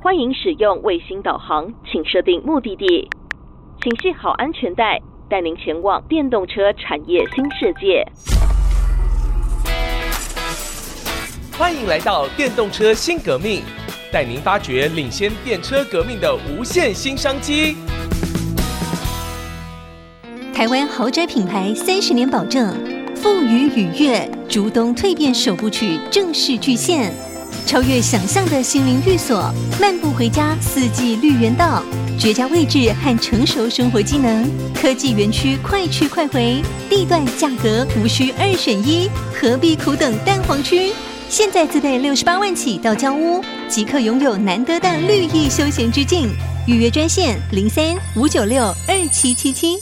欢迎使用卫星导航，请设定目的地，请系好安全带，带您前往电动车产业新世界。欢迎来到电动车新革命，带您发掘领先电车革命的无限新商机。台湾豪宅品牌三十年保证，富予与悦，竹东蜕变首部曲正式巨现。超越想象的心灵寓所，漫步回家，四季绿园道，绝佳位置和成熟生活机能，科技园区快去快回，地段价格无需二选一，何必苦等蛋黄区？现在自备六十八万起到交屋，即可拥有难得的绿意休闲之境。预约专线零三五九六二七七七。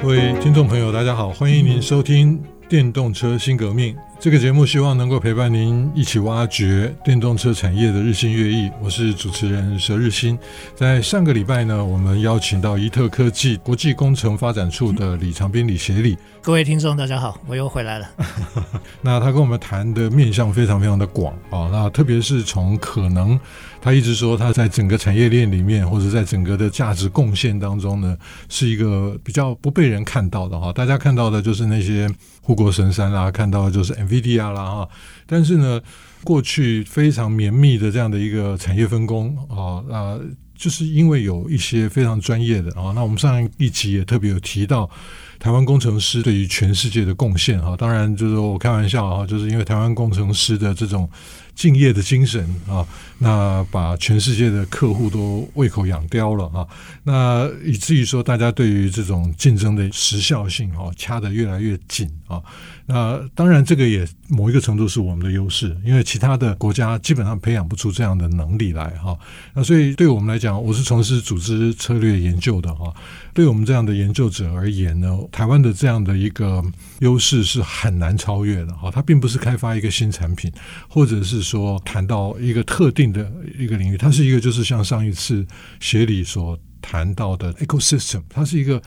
各位听众朋友，大家好，欢迎您收听《电动车新革命》。这个节目希望能够陪伴您一起挖掘电动车产业的日新月异。我是主持人佘日新。在上个礼拜呢，我们邀请到怡特科技国际工程发展处的李长斌李协理。各位听众，大家好，我又回来了。那他跟我们谈的面向非常非常的广啊，那特别是从可能，他一直说他在整个产业链里面，或者在整个的价值贡献当中呢，是一个比较不被人看到的哈。大家看到的就是那些护国神山啦，看到的就是 NVIDIA 啦哈，但是呢，过去非常绵密的这样的一个产业分工啊啊，就是因为有一些非常专业的啊，那我们上一集也特别有提到台湾工程师对于全世界的贡献哈，当然就是我开玩笑啊，就是因为台湾工程师的这种。敬业的精神啊，那把全世界的客户都胃口养刁了啊，那以至于说大家对于这种竞争的时效性哈，掐得越来越紧啊。那当然，这个也某一个程度是我们的优势，因为其他的国家基本上培养不出这样的能力来哈。那所以对我们来讲，我是从事组织策略研究的哈。对我们这样的研究者而言呢，台湾的这样的一个优势是很难超越的哈。它并不是开发一个新产品，或者是说谈到一个特定的一个领域，它是一个就是像上一次协理所谈到的 ecosystem，它是一个。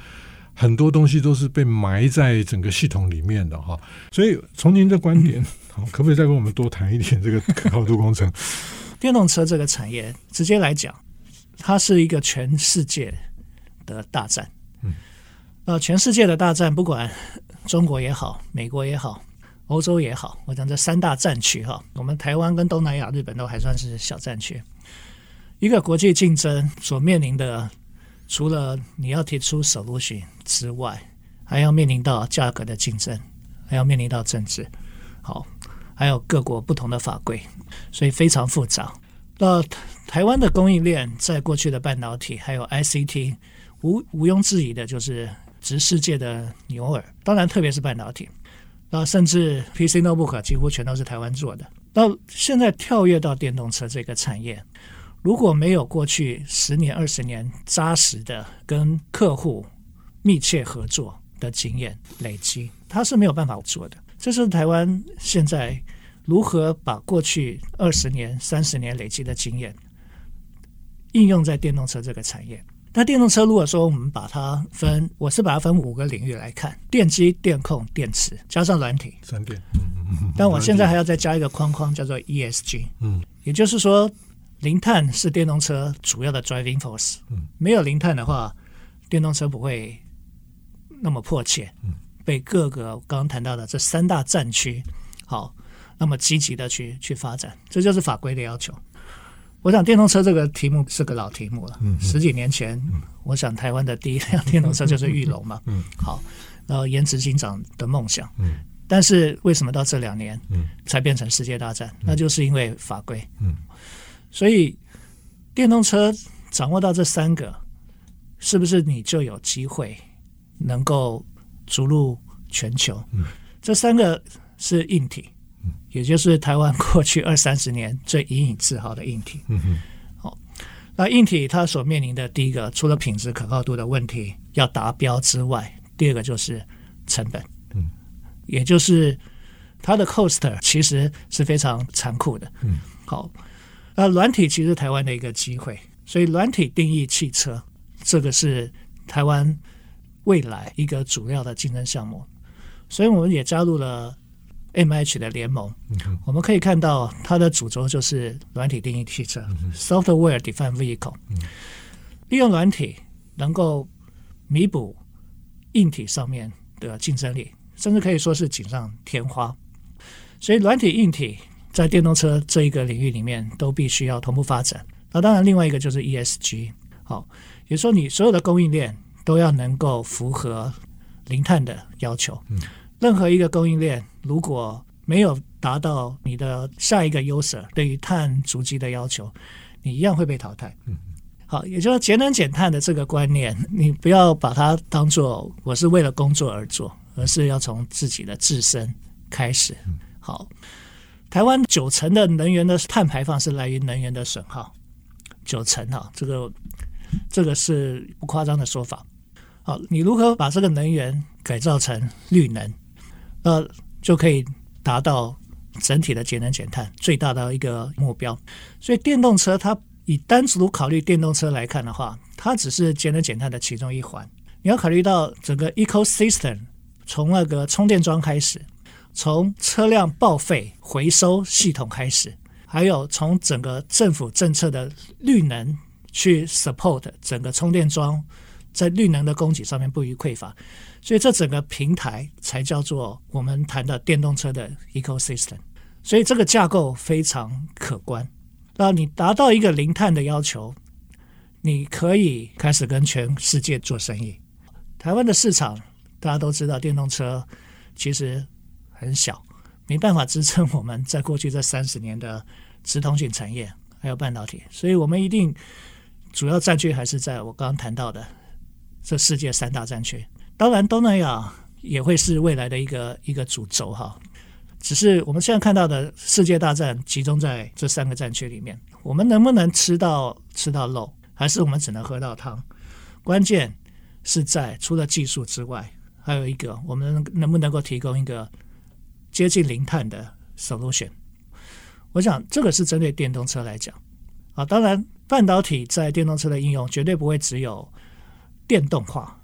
很多东西都是被埋在整个系统里面的哈，所以从您的观点，可不可以再跟我们多谈一点这个可靠度工程？电动车这个产业，直接来讲，它是一个全世界的大战。嗯，呃，全世界的大战，不管中国也好，美国也好，欧洲也好，我讲这三大战区哈，我们台湾跟东南亚、日本都还算是小战区。一个国际竞争所面临的。除了你要提出 solution 之外，还要面临到价格的竞争，还要面临到政治，好，还有各国不同的法规，所以非常复杂。那台湾的供应链在过去的半导体还有 ICT，无毋庸置疑的就是直世界的牛耳。当然，特别是半导体，那甚至 PC notebook 几乎全都是台湾做的。那现在跳跃到电动车这个产业。如果没有过去十年、二十年扎实的跟客户密切合作的经验累积，他是没有办法做的。这是台湾现在如何把过去二十年、三十年累积的经验应用在电动车这个产业。那电动车如果说我们把它分，我是把它分五个领域来看：电机、电控、电池，加上软体，三电。但我现在还要再加一个框框，叫做 ESG。嗯，也就是说。零碳是电动车主要的 driving force。嗯没有零碳的话，电动车不会那么迫切被各个刚刚谈到的这三大战区好那么积极的去去发展。这就是法规的要求。我想电动车这个题目是个老题目了。十几年前，我想台湾的第一辆电动车就是玉龙嘛。嗯好，然后颜值警长的梦想。嗯但是为什么到这两年才变成世界大战？那就是因为法规。嗯所以，电动车掌握到这三个，是不是你就有机会能够逐鹿全球？嗯、这三个是硬体，也就是台湾过去二三十年最引以自豪的硬体。嗯哼，好，那硬体它所面临的第一个，除了品质可靠度的问题要达标之外，第二个就是成本。嗯，也就是它的 cost 其实是非常残酷的。嗯，好。那软体其实台湾的一个机会，所以软体定义汽车，这个是台湾未来一个主要的竞争项目。所以我们也加入了 MH 的联盟，我们可以看到它的主轴就是软体定义汽车 （Software Defined Vehicle），利用软体能够弥补硬体上面的竞争力，甚至可以说是锦上添花。所以，软体、硬体在电动车这一个领域里面都必须要同步发展。那当然，另外一个就是 ESG，好，也就是说你所有的供应链都要能够符合零碳的要求。任何一个供应链如果没有达到你的下一个 user 对于碳足迹的要求，你一样会被淘汰。好，也就是节能减碳的这个观念，你不要把它当做我是为了工作而做，而是要从自己的自身开始。好，台湾九成的能源的碳排放是来于能源的损耗，九成啊，这个这个是不夸张的说法。好，你如何把这个能源改造成绿能？呃，就可以达到整体的节能减碳最大的一个目标。所以电动车它以单独考虑电动车来看的话，它只是节能减碳的其中一环。你要考虑到整个 ecosystem，从那个充电桩开始，从车辆报废回收系统开始，还有从整个政府政策的绿能去 support 整个充电桩在绿能的供给上面不予匮乏。所以这整个平台才叫做我们谈的电动车的 ecosystem。所以这个架构非常可观。那你达到一个零碳的要求，你可以开始跟全世界做生意。台湾的市场大家都知道，电动车其实很小，没办法支撑我们在过去这三十年的直通性产业还有半导体。所以我们一定主要占据还是在我刚刚谈到的这世界三大战区。当然，东南亚也会是未来的一个一个主轴哈。只是我们现在看到的世界大战集中在这三个战区里面，我们能不能吃到吃到肉，还是我们只能喝到汤？关键是在除了技术之外，还有一个我们能不能够提供一个接近零碳的 solution？我想这个是针对电动车来讲啊。当然，半导体在电动车的应用绝对不会只有电动化。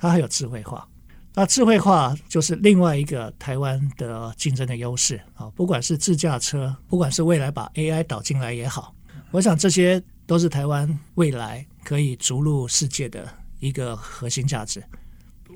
它还有智慧化，那智慧化就是另外一个台湾的竞争的优势啊！不管是自驾车，不管是未来把 AI 导进来也好，我想这些都是台湾未来可以逐鹿世界的一个核心价值。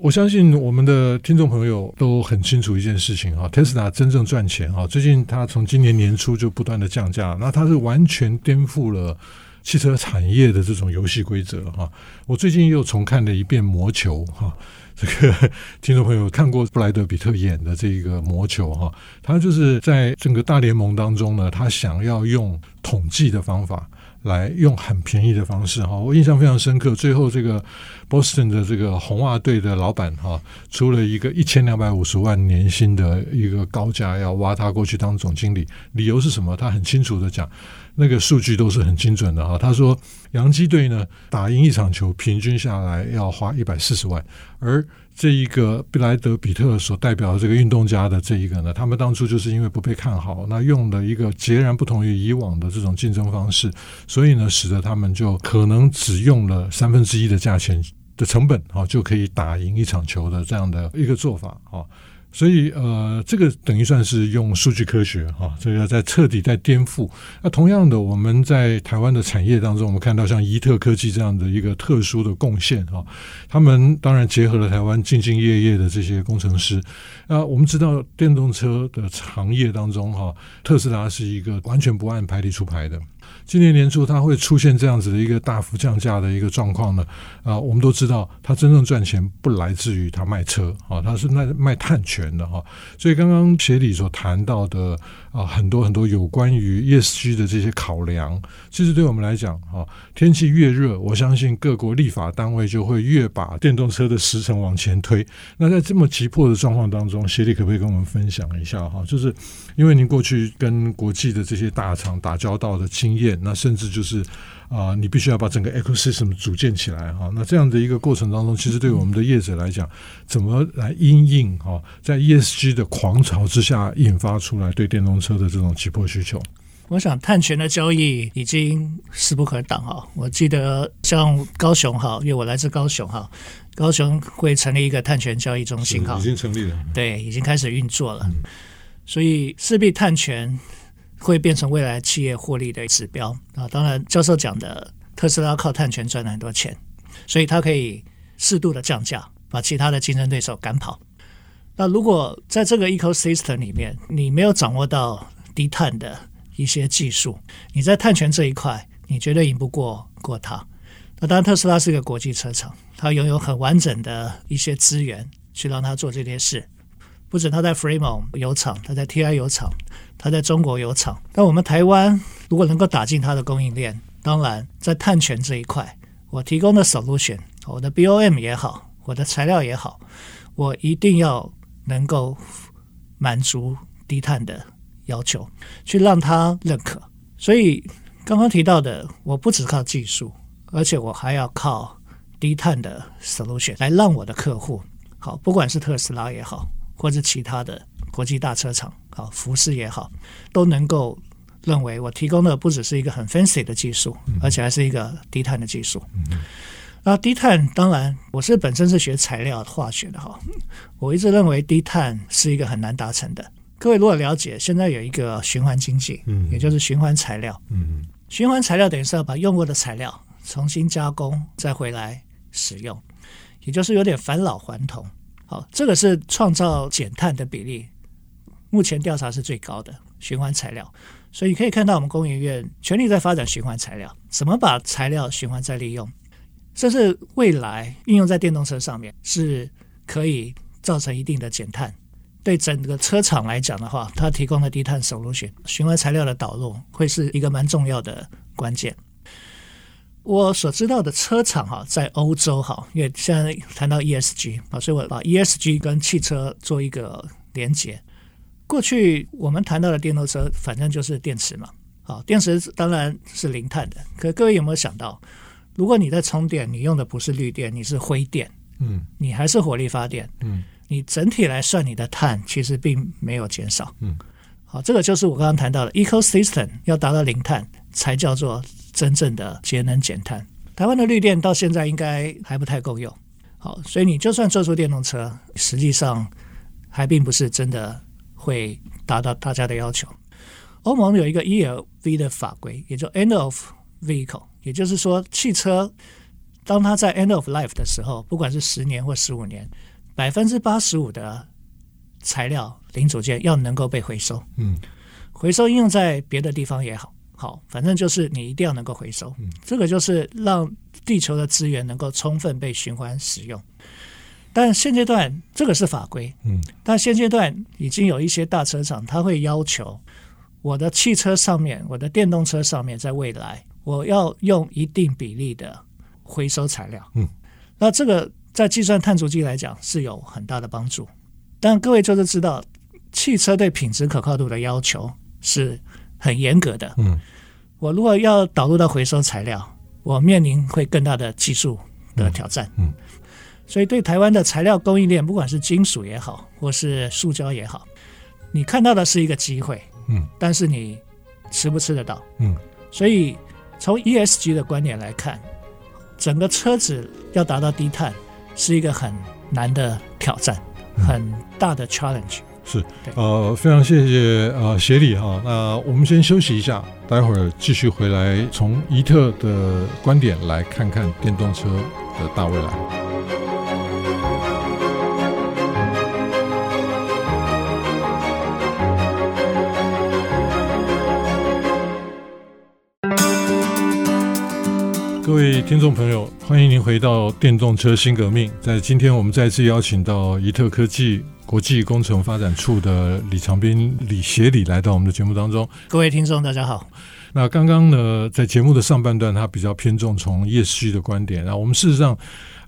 我相信我们的听众朋友都很清楚一件事情啊，Tesla 真正赚钱啊，最近它从今年年初就不断的降价，那它是完全颠覆了。汽车产业的这种游戏规则哈，我最近又重看了一遍《魔球》哈，这个听众朋友看过布莱德比特演的这个《魔球》哈，他就是在整个大联盟当中呢，他想要用统计的方法。来用很便宜的方式哈，我印象非常深刻。最后这个 Boston 的这个红袜队的老板哈，出了一个一千两百五十万年薪的一个高价，要挖他过去当总经理。理由是什么？他很清楚的讲，那个数据都是很精准的哈。他说，洋基队呢打赢一场球，平均下来要花一百四十万，而这一个布莱德比特所代表的这个运动家的这一个呢，他们当初就是因为不被看好，那用了一个截然不同于以往的这种竞争方式，所以呢，使得他们就可能只用了三分之一的价钱的成本啊，就可以打赢一场球的这样的一个做法啊。所以，呃，这个等于算是用数据科学哈，这个在彻底在颠覆。那同样的，我们在台湾的产业当中，我们看到像宜特科技这样的一个特殊的贡献哈，他们当然结合了台湾兢兢业业的这些工程师。啊，我们知道电动车的行业当中哈，特斯拉是一个完全不按牌理出牌的。今年年初，它会出现这样子的一个大幅降价的一个状况呢？啊，我们都知道，它真正赚钱不来自于它卖车啊，它是卖卖碳权的哈。所以刚刚协理所谈到的啊，很多很多有关于 ESG 的这些考量，其实对我们来讲哈，天气越热，我相信各国立法单位就会越把电动车的时程往前推。那在这么急迫的状况当中，协力可不可以跟我们分享一下哈？就是因为您过去跟国际的这些大厂打交道的经验。那甚至就是啊、你必须要把整个 ecosystem 组建起来哈。那这样的一个过程当中，其实对我们的业者来讲，怎么来因应哈，在 ESG 的狂潮之下引发出来对电动车的这种急迫需求？我想碳权的交易已经势不可挡哈。我记得像高雄哈，因为我来自高雄哈，高雄会成立一个碳权交易中心哈，已经成立了，对，已经开始运作了。所以势必碳权会变成未来企业获利的指标啊。当然，教授讲的特斯拉靠碳权赚了很多钱，所以它可以适度的降价，把其他的竞争对手赶跑。那如果在这个 ecosystem 里面，你没有掌握到低碳的一些技术，你在碳权这一块，你绝对赢不过过它。那当然，特斯拉是一个国际车厂，它拥有很完整的一些资源去让它做这件事。不止它在 Fremont 有厂，它在 TI 有厂，它在中国有厂。但我们台湾如果能够打进它的供应链，当然在碳权这一块，我提供的 solution，我的 BOM 也好，我的材料也好，我一定要能够满足低碳的要求，去让他认可。所以刚刚提到的，我不只靠技术。而且我还要靠低碳的 solution 来让我的客户好，不管是特斯拉也好，或者其他的国际大车厂，好，服饰也好，都能够认为我提供的不只是一个很 fancy 的技术，而且还是一个低碳的技术。那低碳当然，我是本身是学材料化学的哈，我一直认为低碳是一个很难达成的。各位如果了解，现在有一个循环经济，嗯，也就是循环材料，嗯，循环材料等于是要把用过的材料。重新加工再回来使用，也就是有点返老还童。好，这个是创造减碳的比例，目前调查是最高的循环材料。所以可以看到，我们工研院全力在发展循环材料，怎么把材料循环再利用，甚至未来运用在电动车上面，是可以造成一定的减碳。对整个车厂来讲的话，它提供的低碳省路线循环材料的导入会是一个蛮重要的关键。我所知道的车厂哈，在欧洲哈，因为现在谈到 ESG 啊，所以我把 ESG 跟汽车做一个连接。过去我们谈到的电动车，反正就是电池嘛，好，电池当然是零碳的。可各位有没有想到，如果你在充电，你用的不是绿电，你是灰电，嗯，你还是火力发电，嗯，你整体来算你的碳，其实并没有减少，嗯，好，这个就是我刚刚谈到的 ecosystem 要达到零碳，才叫做。真正的节能减碳，台湾的绿电到现在应该还不太够用。好，所以你就算做出电动车，实际上还并不是真的会达到大家的要求。欧盟有一个 ELV 的法规，也就 End of Vehicle，也就是说，汽车当它在 End of Life 的时候，不管是十年或十五年，百分之八十五的材料零组件要能够被回收。嗯，回收应用在别的地方也好。好，反正就是你一定要能够回收，嗯，这个就是让地球的资源能够充分被循环使用。但现阶段这个是法规，嗯，但现阶段已经有一些大车厂，他会要求我的汽车上面，我的电动车上面，在未来我要用一定比例的回收材料，嗯，那这个在计算碳足迹来讲是有很大的帮助。但各位就是知道，汽车对品质可靠度的要求是很严格的，嗯。我如果要导入到回收材料，我面临会更大的技术的挑战。嗯，嗯，所以对台湾的材料供应链，不管是金属也好，或是塑胶也好，你看到的是一个机会，嗯，但是你吃不吃得到？嗯，所以从 ESG 的观点来看，整个车子要达到低碳是一个很难的挑战，很大的 challenge。是，呃，非常谢谢呃协理哈，那我们先休息一下，待会儿继续回来，从伊特的观点来看看电动车的大未来。各位听众朋友，欢迎您回到电动车新革命。在今天，我们再次邀请到宜特科技。国际工程发展处的李长斌李协理来到我们的节目当中。各位听众，大家好。那刚刚呢，在节目的上半段，他比较偏重从 ESG 的观点。那我们事实上，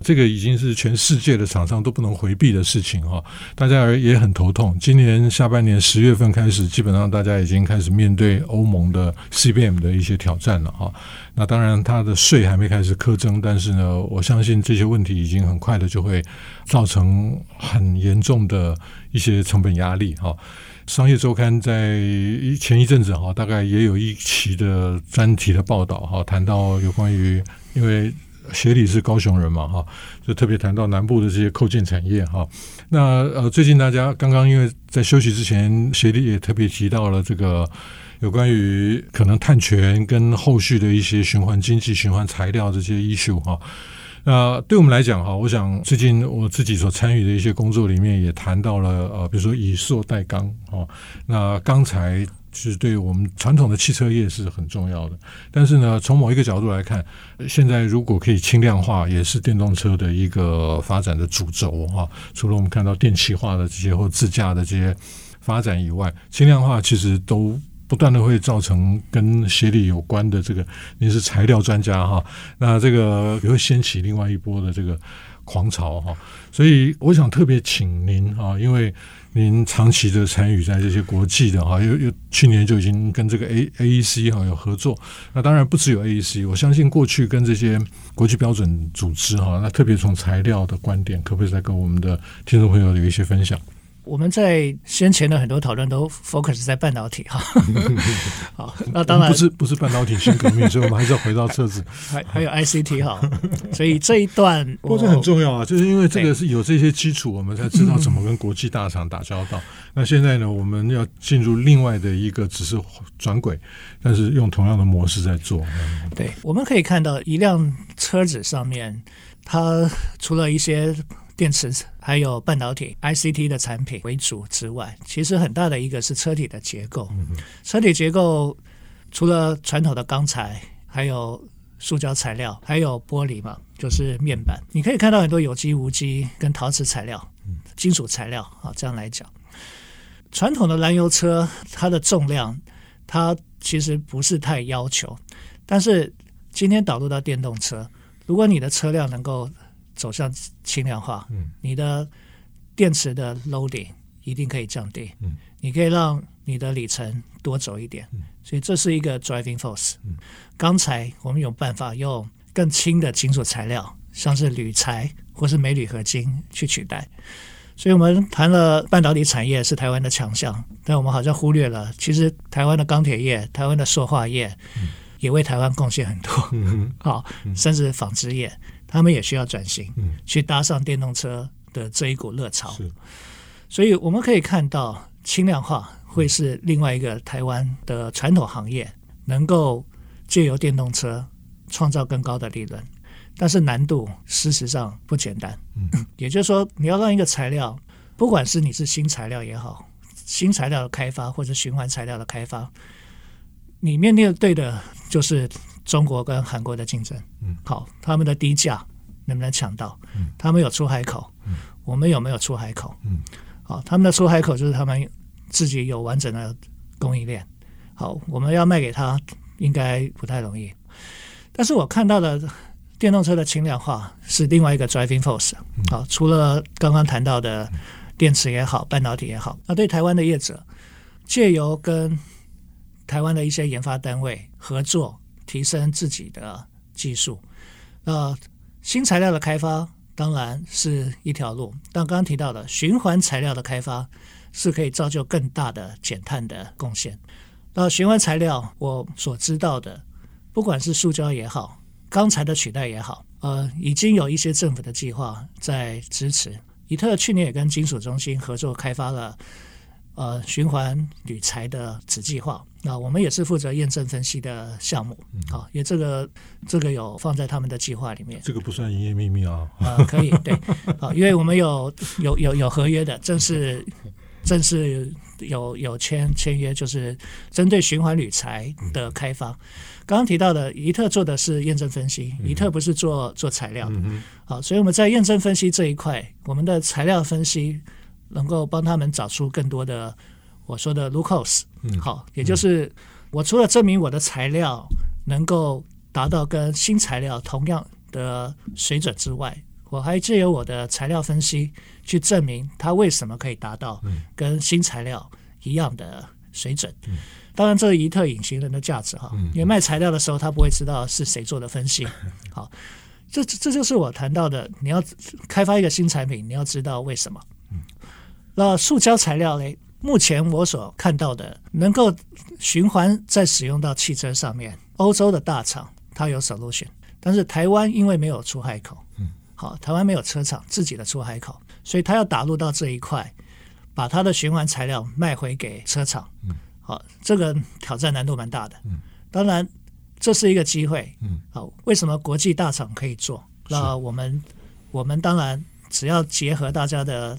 这个已经是全世界的厂商都不能回避的事情哈。大家也很头痛。今年下半年十月份开始，基本上大家已经开始面对欧盟的 CBM 的一些挑战了哈。那当然，它的税还没开始苛征，但是呢，我相信这些问题已经很快的就会造成很严重的一些成本压力哈。商业周刊在前一阵子哈，大概也有一期的专题的报道哈，谈到有关于因为协理是高雄人嘛，哈，就特别谈到南部的这些扣件产业哈。那呃，最近大家刚刚因为在休息之前，协理也特别提到了这个有关于可能碳权跟后续的一些循环经济、循环材料这些 issue 哈。那对我们来讲哈，我想最近我自己所参与的一些工作里面也谈到了呃，比如说以塑代钢哦，那钢材。是对我们传统的汽车业是很重要的，但是呢，从某一个角度来看，现在如果可以轻量化，也是电动车的一个发展的主轴哈。除了我们看到电气化的这些或自驾的这些发展以外，轻量化其实都不断的会造成跟协理有关的这个，您是材料专家哈，那这个也会掀起另外一波的这个狂潮哈。所以我想特别请您啊，因为。您长期的参与在这些国际的哈，又又去年就已经跟这个 A AEC 哈有合作。那当然不只有 AEC，我相信过去跟这些国际标准组织哈，那特别从材料的观点，可不可以再跟我们的听众朋友有一些分享？我们在先前的很多讨论都 focus 在半导体哈，好，那当然不是不是半导体新革命，所以我们还是要回到车子，还还有 ICT 哈，所以这一段 不过这很重要啊，就是因为这个是有这些基础，我们才知道怎么跟国际大厂打交道。那现在呢，我们要进入另外的一个只是转轨，但是用同样的模式在做。对，我们可以看到一辆车子上面，它除了一些。电池还有半导体 ICT 的产品为主之外，其实很大的一个是车体的结构。车体结构除了传统的钢材，还有塑胶材料，还有玻璃嘛，就是面板。你可以看到很多有机、无机跟陶瓷材料、金属材料啊。这样来讲，传统的燃油车它的重量，它其实不是太要求。但是今天导入到电动车，如果你的车辆能够走向轻量化，嗯，你的电池的 loading 一定可以降低，嗯，你可以让你的里程多走一点，嗯，所以这是一个 driving force。嗯，钢材我们有办法用更轻的金属材料，像是铝材或是镁铝合金去取代。所以我们谈了半导体产业是台湾的强项，但我们好像忽略了，其实台湾的钢铁业、台湾的塑化业也为台湾贡献很多，嗯，好，甚至纺织业。他们也需要转型，去搭上电动车的这一股热潮。所以我们可以看到，轻量化会是另外一个台湾的传统行业能够借由电动车创造更高的利润，但是难度事实上不简单。嗯，也就是说，你要让一个材料，不管是你是新材料也好，新材料的开发或者循环材料的开发，你面对的就是。中国跟韩国的竞争，嗯，好，他们的低价能不能抢到？嗯，他们有出海口，嗯，我们有没有出海口？嗯，好，他们的出海口就是他们自己有完整的供应链，好，我们要卖给他应该不太容易。但是我看到的电动车的轻量化是另外一个 driving force，好，除了刚刚谈到的电池也好，半导体也好，那对台湾的业者借由跟台湾的一些研发单位合作。提升自己的技术，那新材料的开发当然是一条路，但刚刚提到的循环材料的开发是可以造就更大的减碳的贡献。那循环材料，我所知道的，不管是塑胶也好，钢材的取代也好，呃，已经有一些政府的计划在支持。宜特去年也跟金属中心合作开发了。呃，循环铝材的子计划，那我们也是负责验证分析的项目，好、嗯，也这个这个有放在他们的计划里面。这个不算营业秘密啊。呃，可以，对，好，因为我们有有有有合约的，正式正式有有签签约，就是针对循环铝材的开发。刚刚提到的，宜特做的是验证分析，宜特不是做做材料，好，所以我们在验证分析这一块，我们的材料分析。能够帮他们找出更多的我说的 loopholes，好，也就是我除了证明我的材料能够达到跟新材料同样的水准之外，我还借由我的材料分析去证明它为什么可以达到跟新材料一样的水准。当然，这是一特隐形人的价值哈，因为卖材料的时候他不会知道是谁做的分析。好，这这就是我谈到的，你要开发一个新产品，你要知道为什么。那塑胶材料呢？目前我所看到的，能够循环再使用到汽车上面，欧洲的大厂它有 solution，但是台湾因为没有出海口，嗯，好，台湾没有车厂自己的出海口，所以它要打入到这一块，把它的循环材料卖回给车厂，嗯，好，这个挑战难度蛮大的，嗯，当然这是一个机会，嗯，好，为什么国际大厂可以做？那我们我们当然只要结合大家的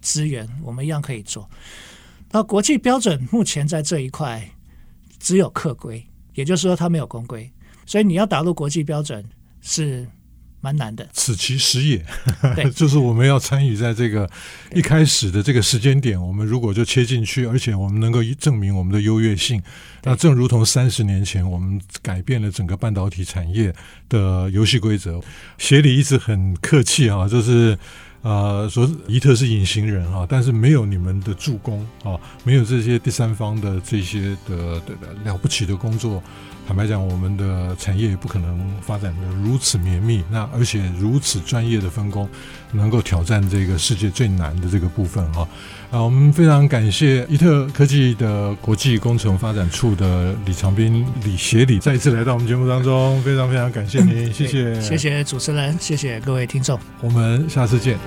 资源，我们一样可以做。那国际标准目前在这一块只有客规，也就是说它没有公规，所以你要打入国际标准是蛮难的。此其实也，对 就是我们要参与在这个一开始的这个时间点，我们如果就切进去，而且我们能够证明我们的优越性，那正如同三十年前我们改变了整个半导体产业的游戏规则。协理一直很客气啊，就是。呃，说伊特是隐形人啊，但是没有你们的助攻啊，没有这些第三方的这些的的，的了不起的工作。坦白讲，我们的产业也不可能发展的如此绵密，那而且如此专业的分工，能够挑战这个世界最难的这个部分哈。啊，我们非常感谢伊特科技的国际工程发展处的李长斌李协理再一次来到我们节目当中，非常非常感谢您，嗯、谢谢，谢谢主持人，谢谢各位听众，我们下次见。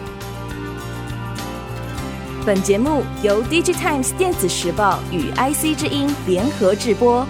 本节目由 DigiTimes 电子时报与 IC 之音联合制播。